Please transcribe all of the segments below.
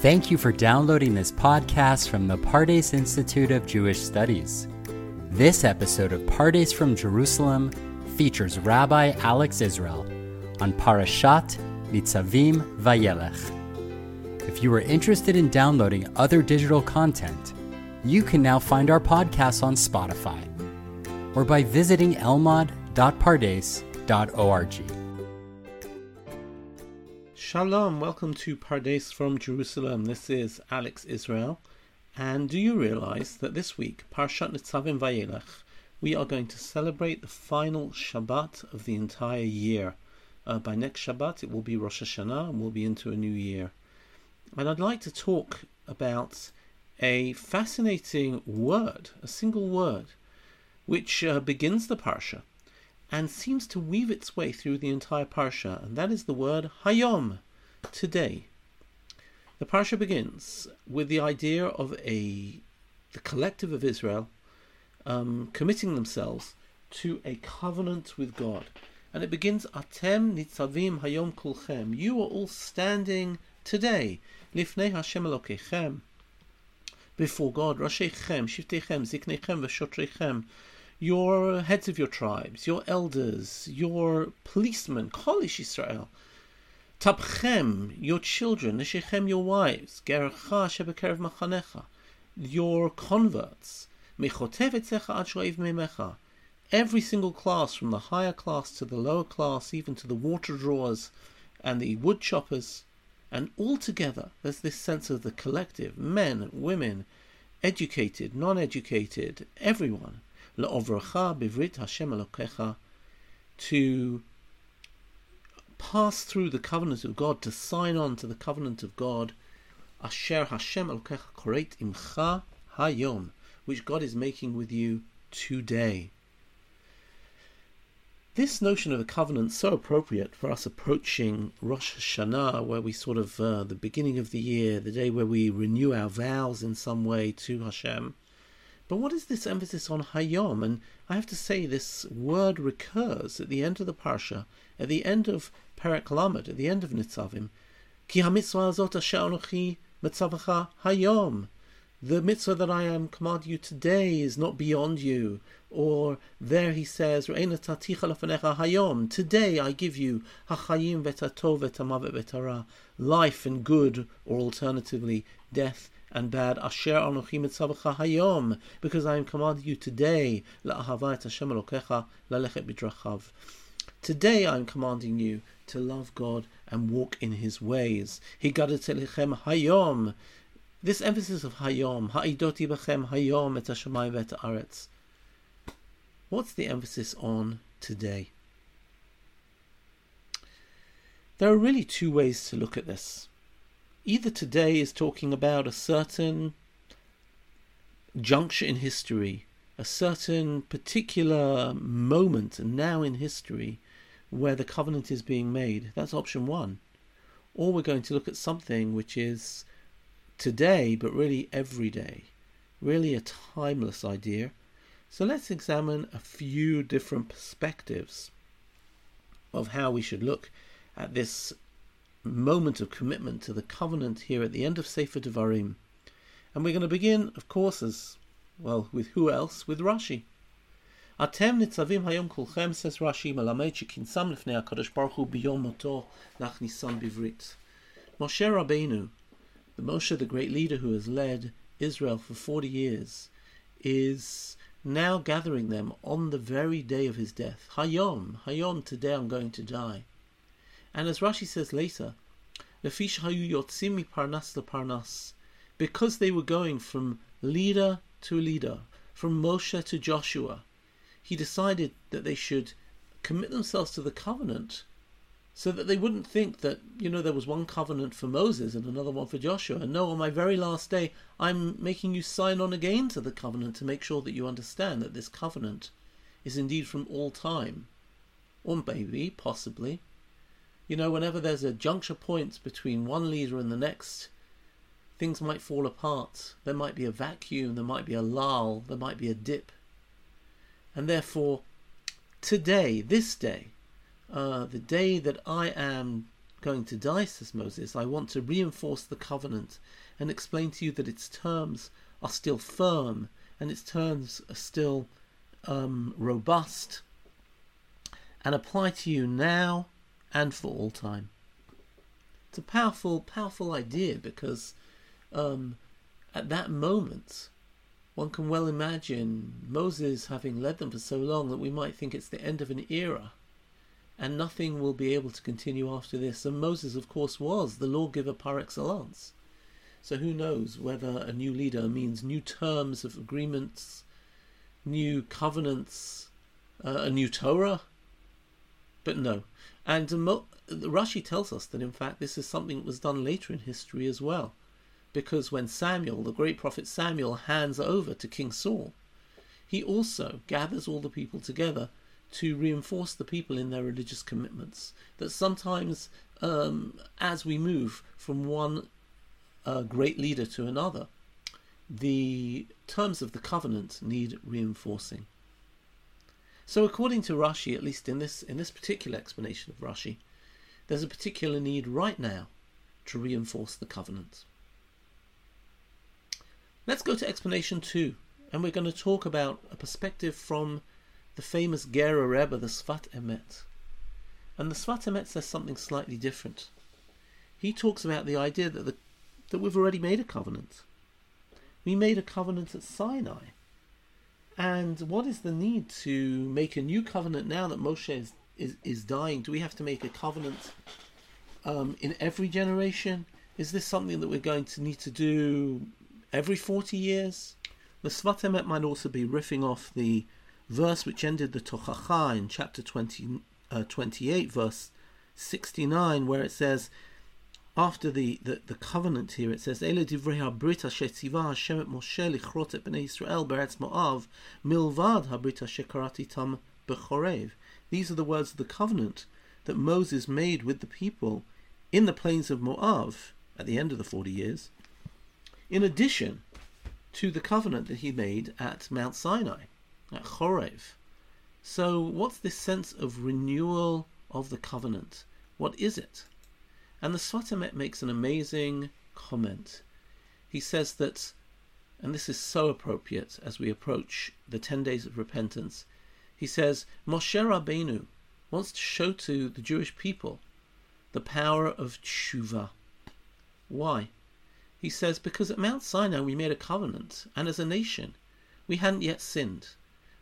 Thank you for downloading this podcast from the Pardes Institute of Jewish Studies. This episode of Pardes from Jerusalem features Rabbi Alex Israel on Parashat Nitzavim Vayelech. If you are interested in downloading other digital content, you can now find our podcast on Spotify or by visiting elmad.pardes.org. Shalom, welcome to Pardes from Jerusalem. This is Alex Israel. And do you realize that this week, Parshat Nitzavim Vayelech, we are going to celebrate the final Shabbat of the entire year. Uh, by next Shabbat, it will be Rosh Hashanah and we'll be into a new year. And I'd like to talk about a fascinating word, a single word, which uh, begins the Parsha and seems to weave its way through the entire Parsha, and that is the word Hayom, today. The Parsha begins with the idea of a the collective of Israel um, committing themselves to a covenant with God. And it begins Atem nitzavim hayom kulchem. You are all standing today. Lifnei Hashem Elokechem. Before God, Roshechem, Shiftechem, Ziknechem, Veshotrechem your heads of your tribes, your elders, your policemen, Kolish Israel, Tabchem, your children, Neshechem, your wives, Gercha shebekerev machanecha, your converts, Mechotev etzecha memecha, every single class, from the higher class to the lower class, even to the water drawers and the wood choppers, and all together there's this sense of the collective, men, women, educated, non-educated, everyone, Bivrit Hashem to pass through the covenant of God, to sign on to the covenant of God, Asher Hashem Imcha Hayom, which God is making with you today. This notion of a covenant so appropriate for us approaching Rosh Hashanah, where we sort of uh, the beginning of the year, the day where we renew our vows in some way to Hashem. But what is this emphasis on Hayom? And I have to say, this word recurs at the end of the Parsha, at the end of Perek Lamed, at the end of Nitzavim. Ki ha-mitzvah asher anochi mitzavacha hayom. The mitzvah that I am commanding you today is not beyond you. Or there he says, hayom. Today I give you hachayim vetatov vetamavet vetara. Life and good, or alternatively, death and bad. Asher anochi mitzavacha hayom, because I am commanding you today, la'ahavat Hashem elokecha lalechet bidrachav. Today I am commanding you to love God and walk in His ways. Higadet hayom. This emphasis of hayom, ha'idoti b'chem hayom et hashemayim et aretz. What's the emphasis on today? There are really two ways to look at this either today is talking about a certain juncture in history, a certain particular moment now in history where the covenant is being made. That's option one. Or we're going to look at something which is today, but really every day, really a timeless idea. So let's examine a few different perspectives of how we should look at this moment of commitment to the covenant here at the end of Sefer Devarim. And we're going to begin, of course, as well, with who else? With Rashi. Atem nitzavim hayom kulchem, says Rashi, melamed shekinsam lefnei HaKadosh Baruch Hu biyom moto nachnisan bivrit. Moshe Rabbeinu, the Moshe, the great leader who has led Israel for 40 years, is now gathering them on the very day of his death. Hayom, Hayom, today I'm going to die. And as Rashi says later, because they were going from leader to leader, from Moshe to Joshua, he decided that they should commit themselves to the covenant so that they wouldn't think that, you know, there was one covenant for Moses and another one for Joshua. No, on my very last day, I'm making you sign on again to the covenant to make sure that you understand that this covenant is indeed from all time. Or maybe, possibly, you know, whenever there's a juncture point between one leader and the next, things might fall apart. There might be a vacuum, there might be a lull, there might be a dip. And therefore, today, this day, uh, the day that I am going to die, says Moses. I want to reinforce the covenant and explain to you that its terms are still firm and its terms are still um, robust and apply to you now and for all time. It's a powerful, powerful idea because um, at that moment, one can well imagine Moses having led them for so long that we might think it's the end of an era and nothing will be able to continue after this. And Moses, of course, was the lawgiver par excellence. So who knows whether a new leader means new terms of agreements, new covenants, uh, a new Torah? But no. And Mo- Rashi tells us that in fact this is something that was done later in history as well. Because when Samuel, the great prophet Samuel, hands over to King Saul, he also gathers all the people together to reinforce the people in their religious commitments. That sometimes, um, as we move from one uh, great leader to another, the terms of the covenant need reinforcing. So, according to Rashi, at least in this in this particular explanation of Rashi, there's a particular need right now to reinforce the covenant. Let's go to explanation two, and we're going to talk about a perspective from the famous Gerer Rebbe, the Sfat Emet. And the Sfat Emet says something slightly different. He talks about the idea that the, that we've already made a covenant. We made a covenant at Sinai. And what is the need to make a new covenant now that Moshe is, is, is dying? Do we have to make a covenant um, in every generation? Is this something that we're going to need to do every 40 years? The Sfat Emet might also be riffing off the verse which ended the Tochacha in chapter 20, uh, 28, verse 69, where it says, after the, the, the covenant here, it says, Ele divrei habrit asher tziva Hashem Moshe lichrot et bnei Yisrael beretz Moav milvad habrit asher karati tam bechorev. These are the words of the covenant that Moses made with the people in the plains of Moab at the end of the 40 years, in addition to the covenant that he made at Mount Sinai at Chorev. So, what's this sense of renewal of the covenant? What is it? And the Sfat Emet makes an amazing comment. He says that, and this is so appropriate as we approach the 10 days of repentance, he says, Moshe Rabbeinu wants to show to the Jewish people the power of tshuva. Why? He says, because at Mount Sinai we made a covenant, and as a nation, we hadn't yet sinned.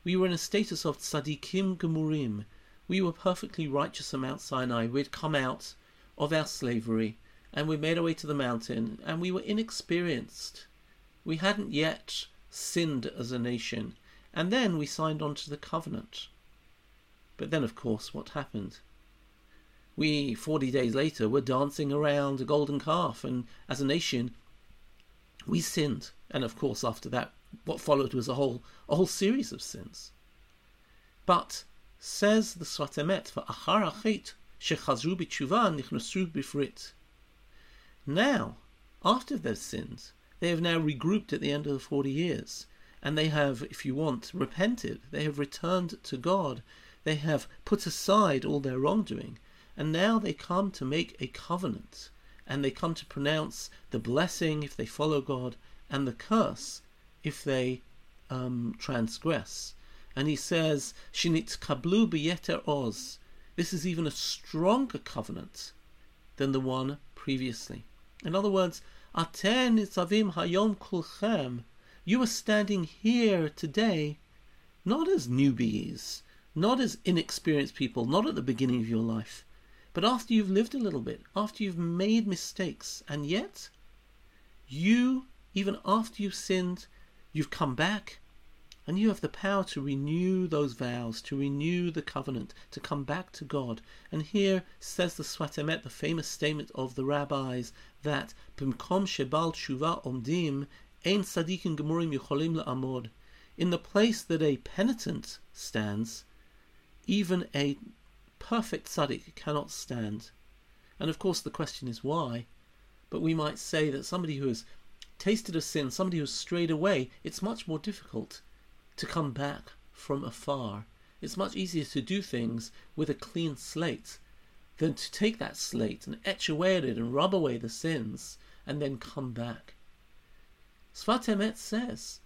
We were in a status of tzadikim gemurim. We were perfectly righteous at Mount Sinai. We'd come out of our slavery and we made our way to the mountain and we were inexperienced. We hadn't yet sinned as a nation. And then we signed on to the covenant. But then, of course, what happened? We, 40 days later, were dancing around a golden calf, and as a nation, we sinned. And of course, after that, what followed was a whole a whole series of sins. But says the Sfat Emet for Achar Achit shechazru b'tshuva nichnasu b'frit. Now, after their sins, they have now regrouped at the end of the forty years, and they have, if you want, repented. They have returned to God. They have put aside all their wrongdoing, and now they come to make a covenant, and they come to pronounce the blessing if they follow God, and the curse if they um, transgress. And he says, Shinit kablu b'yeter oz. This is even a stronger covenant than the one previously. In other words, Aten nitzavim hayom kulchem. You are standing here today not as newbies, not as inexperienced people, not at the beginning of your life, but after you've lived a little bit, after you've made mistakes, and yet you, even after you've sinned, You've come back and you have the power to renew those vows, to renew the covenant, to come back to God. And here says the Sfat Emet, the famous statement of the rabbis, that Bimkom Shebal Tshuva Omdim Ein Sadikin Gemurim Yucholim La'amod. In the place that a penitent stands, even a perfect tzaddik cannot stand. And of course, the question is why. But we might say that somebody who has tasted of sin, somebody who has strayed away, it's much more difficult to come back from afar. It's much easier to do things with a clean slate than to take that slate and etch away at it and rub away the sins and then come back. Sfat Emet says,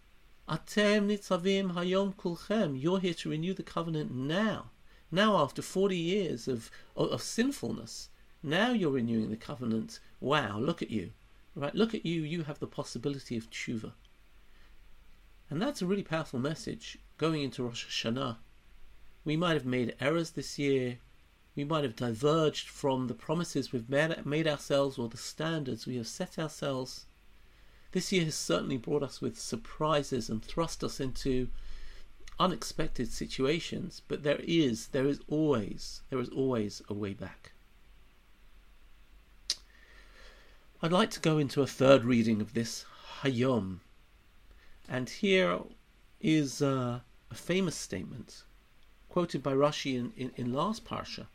Atem nitzavim hayom kulchem. You're here to renew the covenant now. Now, after 40 years of, of, of sinfulness, now you're renewing the covenant. Wow, look at you. Right? Look at you. You have the possibility of tshuva. And that's a really powerful message going into Rosh Hashanah. We might have made errors this year. We might have diverged from the promises we've made, ourselves or the standards we have set ourselves. This year has certainly brought us with surprises and thrust us into unexpected situations, but there is, there is always, there is always a way back. I'd like to go into a third reading of this Hayom. And here is uh, a famous statement quoted by Rashi in, in, in last Parsha,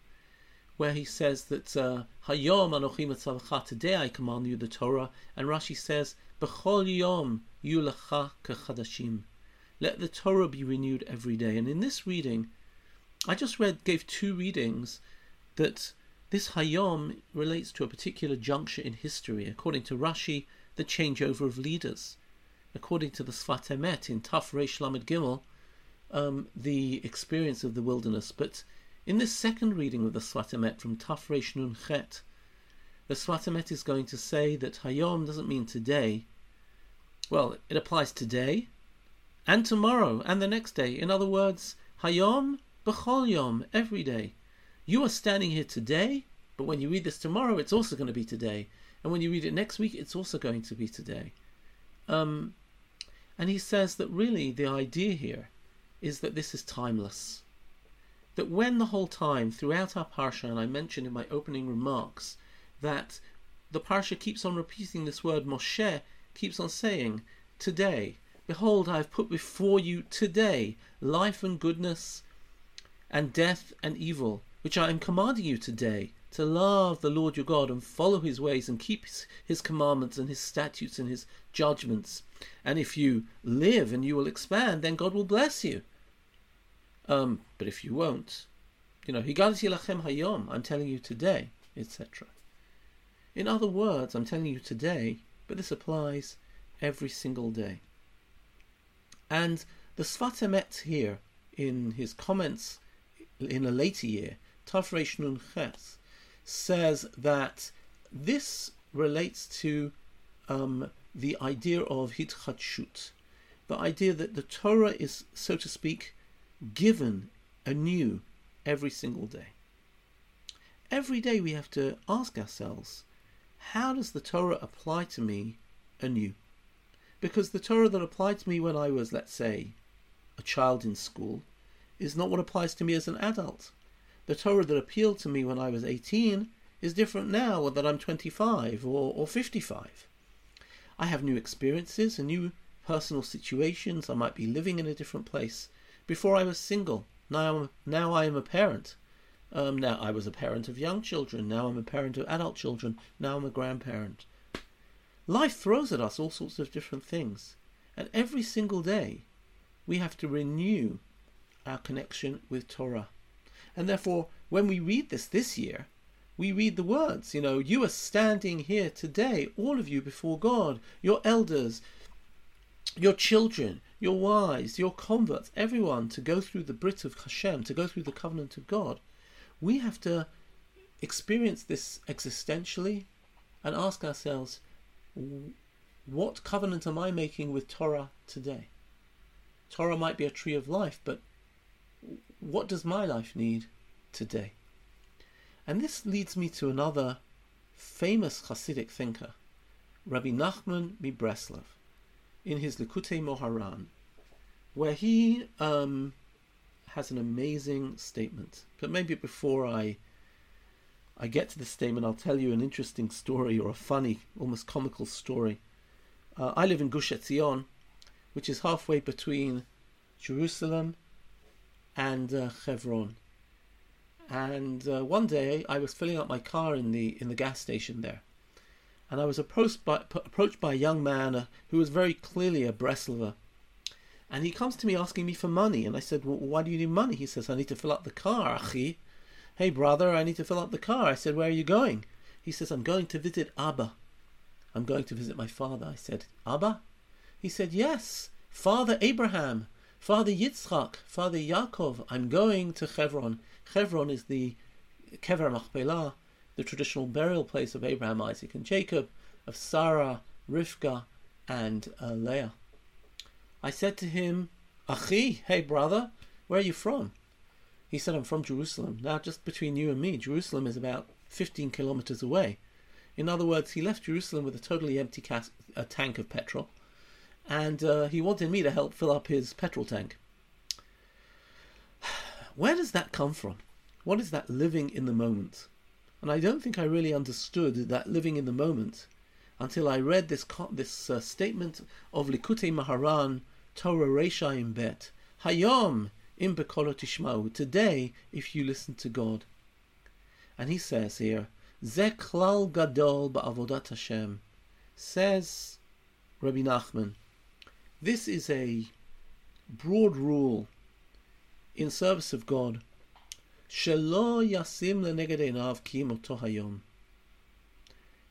where he says that uh, Hayom anochim today I command you the Torah, and Rashi says, B'chol yom yulecha kechadashim. Let the Torah be renewed every day. And in this reading, I just read, gave two readings that this Hayom relates to a particular juncture in history. According to Rashi, the changeover of leaders. According to the Sfat Emet in Taf Reish Lamed Gimel, um, the experience of the wilderness. But in this second reading of the Sfat Emet from Taf Reish Nun Chet, the Sfat Emet is going to say that Hayom doesn't mean today. Well, it applies today and tomorrow and the next day. In other words, Hayom b'chol yom, every day. You are standing here today, but when you read this tomorrow, it's also going to be today. And when you read it next week, it's also going to be today. Um, and he says that really the idea here is that this is timeless. That when the whole time throughout our parsha, and I mentioned in my opening remarks, that the parsha keeps on repeating this word, Moshe keeps on saying, today, behold, I have put before you today life and goodness, and death and evil, which I am commanding you today, to love the Lord your God and follow his ways and keep his, commandments and his statutes and his judgments. And if you live and you will expand, then God will bless you. Um, but if you won't, you know, Higalti lachem hayom, I'm telling you today, etc. In other words, I'm telling you today, but this applies every single day. And the Sfat Emet here, in his comments in a later year, Tafresh Nun Ches, says that this relates to um, the idea of hitchadshut, the idea that the Torah is, so to speak, given anew every single day. Every day we have to ask ourselves, how does the Torah apply to me anew? Because the Torah that applied to me when I was, let's say, a child in school, is not what applies to me as an adult. The Torah that appealed to me when I was 18 is different now that I'm 25 or, or 55. I have new experiences and new personal situations. I might be living in a different place. Before I was single, now now I am a parent. Um, now I was a parent of young children. Now I'm a parent of adult children. Now I'm a grandparent. Life throws at us all sorts of different things, and every single day we have to renew our connection with Torah. And therefore, when we read this this year, we read the words, you know, you are standing here today, all of you before God, your elders, your children, your wives, your converts, everyone to go through the Brit of Hashem, to go through the covenant of God. We have to experience this existentially and ask ourselves, what covenant am I making with Torah today? Torah might be a tree of life, but what does my life need today? And this leads me to another famous Hasidic thinker, Rabbi Nachman Mibreslov, in his Likutei Moharan, where he um, has an amazing statement. But maybe before I I get to the statement, I'll tell you an interesting story or a funny, almost comical story. Uh, I live in Gush Etzion, which is halfway between Jerusalem and uh. And uh, one day I was filling up my car in the in the gas station there, and I was approached by approached by a young man uh, who was very clearly a Breslover. And he comes to me asking me for money, and I said, "Well, why do you need money?" He says, "I need to fill up the car, achi." Hey, brother, I need to fill up the car. I said, Where are you going? He says, I'm going to visit Abba. I'm going to visit my father. I said, Abba? He said, Yes, Father Abraham, Father Yitzchak, Father Yaakov. I'm going to Hebron. Hebron is the Kever Machpelah, the traditional burial place of Abraham, Isaac, and Jacob, of Sarah, Rivka, and uh, Leah. I said to him, Achi, hey brother, where are you from? He said, I'm from Jerusalem. Now, just between you and me, Jerusalem is about 15 kilometers away. In other words, he left Jerusalem with a totally empty cas- a tank of petrol, and uh, he wanted me to help fill up his petrol tank. Where does that come from? What is that living in the moment? And I don't think I really understood that living in the moment until I read this this uh, statement of Likutei Maharan Torah Reishaim Bet Hayom im tishmau. Today, if you listen to God, and he says here Ze klal gadol ba'avodat Hashem. Says Rabbi Nachman, this is a broad rule in service of God. Shelo yasim.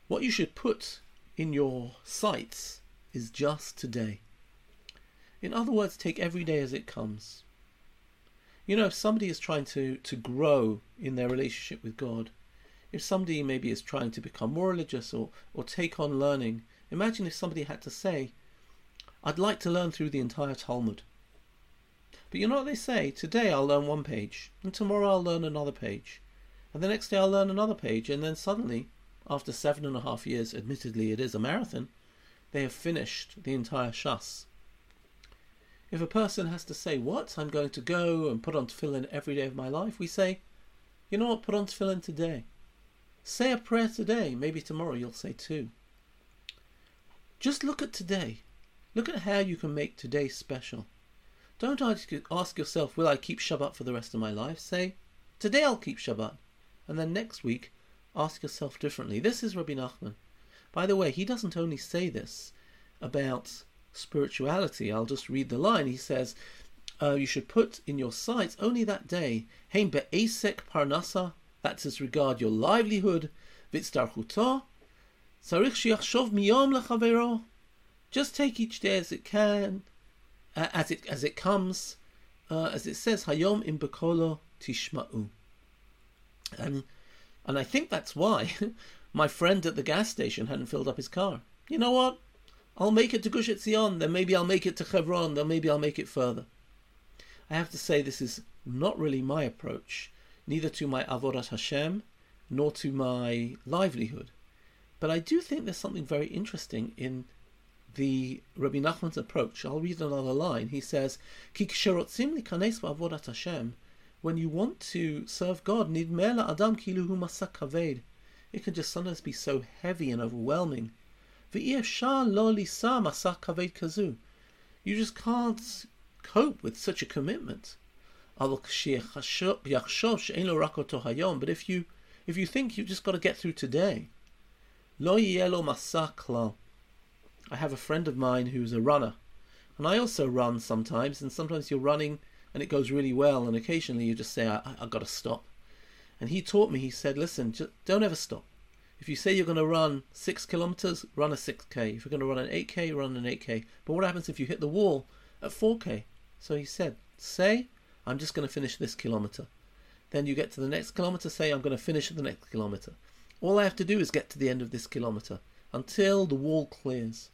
What you should put in your sights is just today. In other words, take every day as it comes. You know, if somebody is trying to, to grow in their relationship with God, if somebody maybe is trying to become more religious or, or take on learning, imagine if somebody had to say, I'd like to learn through the entire Talmud. But you know what they say? Today I'll learn one page, and tomorrow I'll learn another page, and the next day I'll learn another page, and then suddenly after seven and a half years, admittedly it is a marathon, they have finished the entire Shas. If a person has to say, What? I'm going to go and put on tefillin every day of my life, we say, You know what? Put on tefillin today. Say a prayer today. Maybe tomorrow you'll say two. Just look at today. Look at how you can make today special. Don't ask yourself, Will I keep Shabbat for the rest of my life? Say, Today I'll keep Shabbat. And then next week ask yourself differently. This is Rabbi Nachman. By the way, he doesn't only say this about spirituality. I'll just read the line. He says, uh, you should put in your sights only that day, Hein be'esek parnasa, that's as regard your livelihood, vitzdarchuta, sarich shiachshov miyom lechavero. Just take each day as it can, uh, as it as it comes, uh, as it says, hayom im bekolo tishma'u. And and I think that's why my friend at the gas station hadn't filled up his car. You know what? I'll make it to Gush Etzion, then maybe I'll make it to Hebron, then maybe I'll make it further. I have to say this is not really my approach, neither to my Avodat Hashem, nor to my livelihood. But I do think there's something very interesting in the Rabbi Nachman's approach. I'll read another line. He says, when you want to serve God, nidmela adam kiluhu masak kaved. It can just sometimes be so heavy and overwhelming. You just can't cope with such a commitment. But if you if you think you've just got to get through today, lo masak I have a friend of mine who's a runner, and I also run sometimes, and sometimes you're running and it goes really well, and occasionally you just say, I, I, got to stop. And he taught me, he said, listen, just don't ever stop. If you say you're going to run six kilometers, run a 6k. If you're going to run an 8k, run an 8k. But what happens if you hit the wall at 4k? So he said, say, I'm just going to finish this kilometer. Then you get to the next kilometer, say, I'm going to finish the next kilometer. All I have to do is get to the end of this kilometer until the wall clears.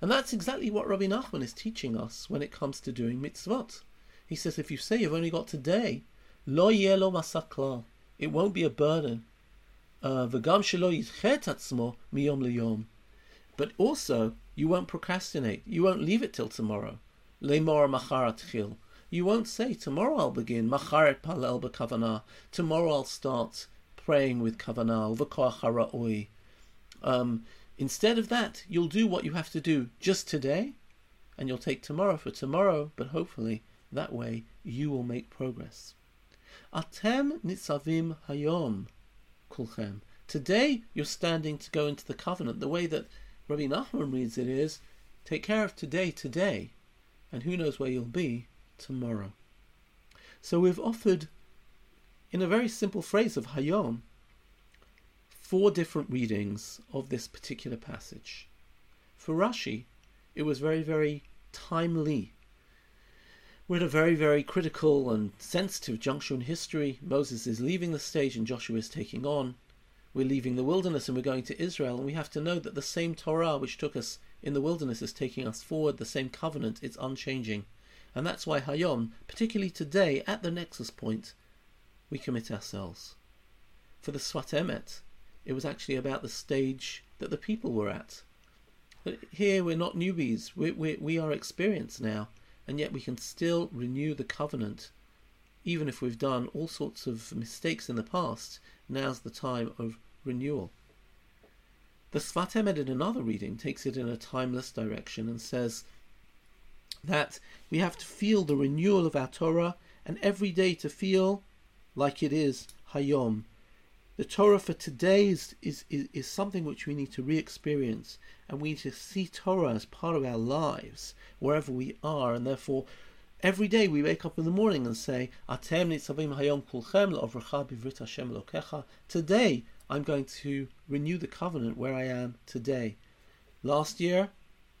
And that's exactly what Rabbi Nachman is teaching us when it comes to doing mitzvot. He says, if you say you've only got today, lo lo masakla, it won't be a burden. Uh, v'gam shelo miyom liyom. But also, you won't procrastinate. You won't leave it till tomorrow. Lemor macharat chil. You won't say, tomorrow I'll begin. Macharet palel b'kavanah. Tomorrow I'll start praying with kavanah. V'koach. Um, instead of that, you'll do what you have to do just today, and you'll take tomorrow for tomorrow, but hopefully that way you will make progress. Atem nitzavim hayom kulchem. Today you're standing to go into the covenant. The way that Rabbi Nachman reads it is, take care of today today, and who knows where you'll be tomorrow. So we've offered in a very simple phrase of Hayom, four different readings of this particular passage. For Rashi, it was very, very timely. We're at a very, very critical and sensitive juncture in history. Moses is leaving the stage and Joshua is taking on. We're leaving the wilderness and we're going to Israel, and we have to know that the same Torah which took us in the wilderness is taking us forward, the same covenant, it's unchanging. And that's why Hayom, particularly today, at the nexus point, we commit ourselves. For the Sfat Emet, it was actually about the stage that the people were at. But here we're not newbies, we, we, we are experienced now, and yet we can still renew the covenant. Even if we've done all sorts of mistakes in the past, now's the time of renewal. The Sfat Emet in another reading takes it in a timeless direction and says that we have to feel the renewal of our Torah and every day to feel like it is Hayom. The Torah for today is, is, is, is something which we need to re experience, and we need to see Torah as part of our lives wherever we are, and therefore every day we wake up in the morning and say. Today I'm going to renew the covenant where I am today. Last year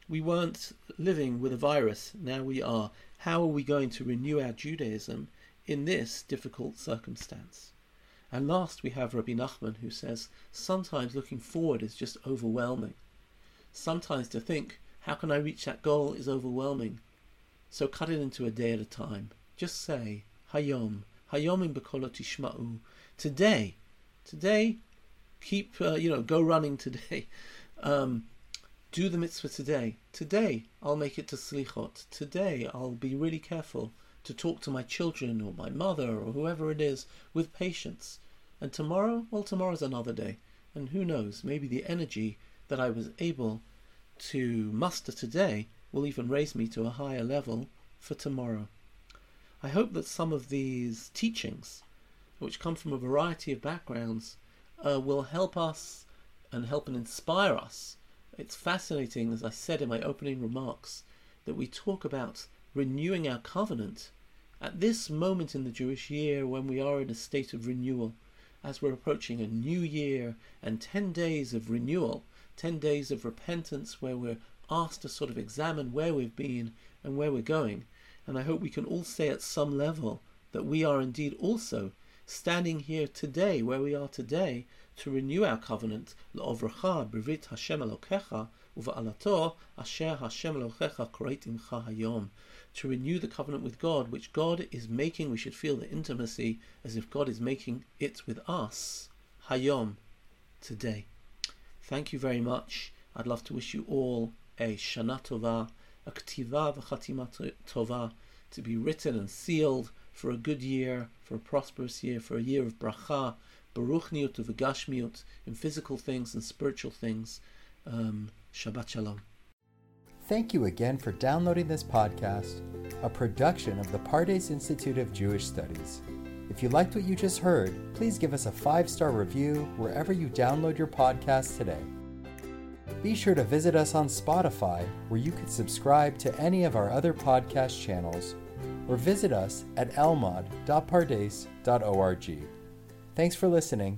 we weren't living with a virus, now we are. How are we going to renew our Judaism in this difficult circumstance? And last we have Rabbi Nachman who says sometimes looking forward is just overwhelming. Sometimes to think, how can I reach that goal is overwhelming. So cut it into a day at a time. Just say, Hayom, Hayomim bekolot tishma'u. Today, today, keep, uh, you know, go running today. Um, do the mitzvah today. Today, I'll make it to Slichot. Today, I'll be really careful to talk to my children or my mother or whoever it is with patience. And tomorrow, well, tomorrow's another day. And who knows, maybe the energy that I was able to muster today will even raise me to a higher level for tomorrow. I hope that some of these teachings, which come from a variety of backgrounds, uh, will help us and help and inspire us it's fascinating, as I said in my opening remarks, that we talk about renewing our covenant at this moment in the Jewish year when we are in a state of renewal, as we're approaching a new year and 10 days of renewal, 10 days of repentance where we're asked to sort of examine where we've been and where we're going. And I hope we can all say at some level that we are indeed also standing here today, where we are today, to renew our covenant, L'ovracha b'rit Hashem Elokecha, uva'alato asher Hashem Elokecha imcha hayom. To renew the covenant with God, which God is making, we should feel the intimacy as if God is making it with us, hayom, today. Thank you very much. I'd love to wish you all a Shana Tova, a Ktiva v'chatima Tova, to be written and sealed for a good year, for a prosperous year, for a year of bracha, baruchniut uvegashmiut, in physical things and spiritual things. Um, Shabbat Shalom. Thank you again for downloading this podcast, a production of the Pardes Institute of Jewish Studies. If you liked what you just heard, please give us a five star review wherever you download your podcast today. Be sure to visit us on Spotify, where you can subscribe to any of our other podcast channels, or visit us at elmad.pardes.org. Thanks for listening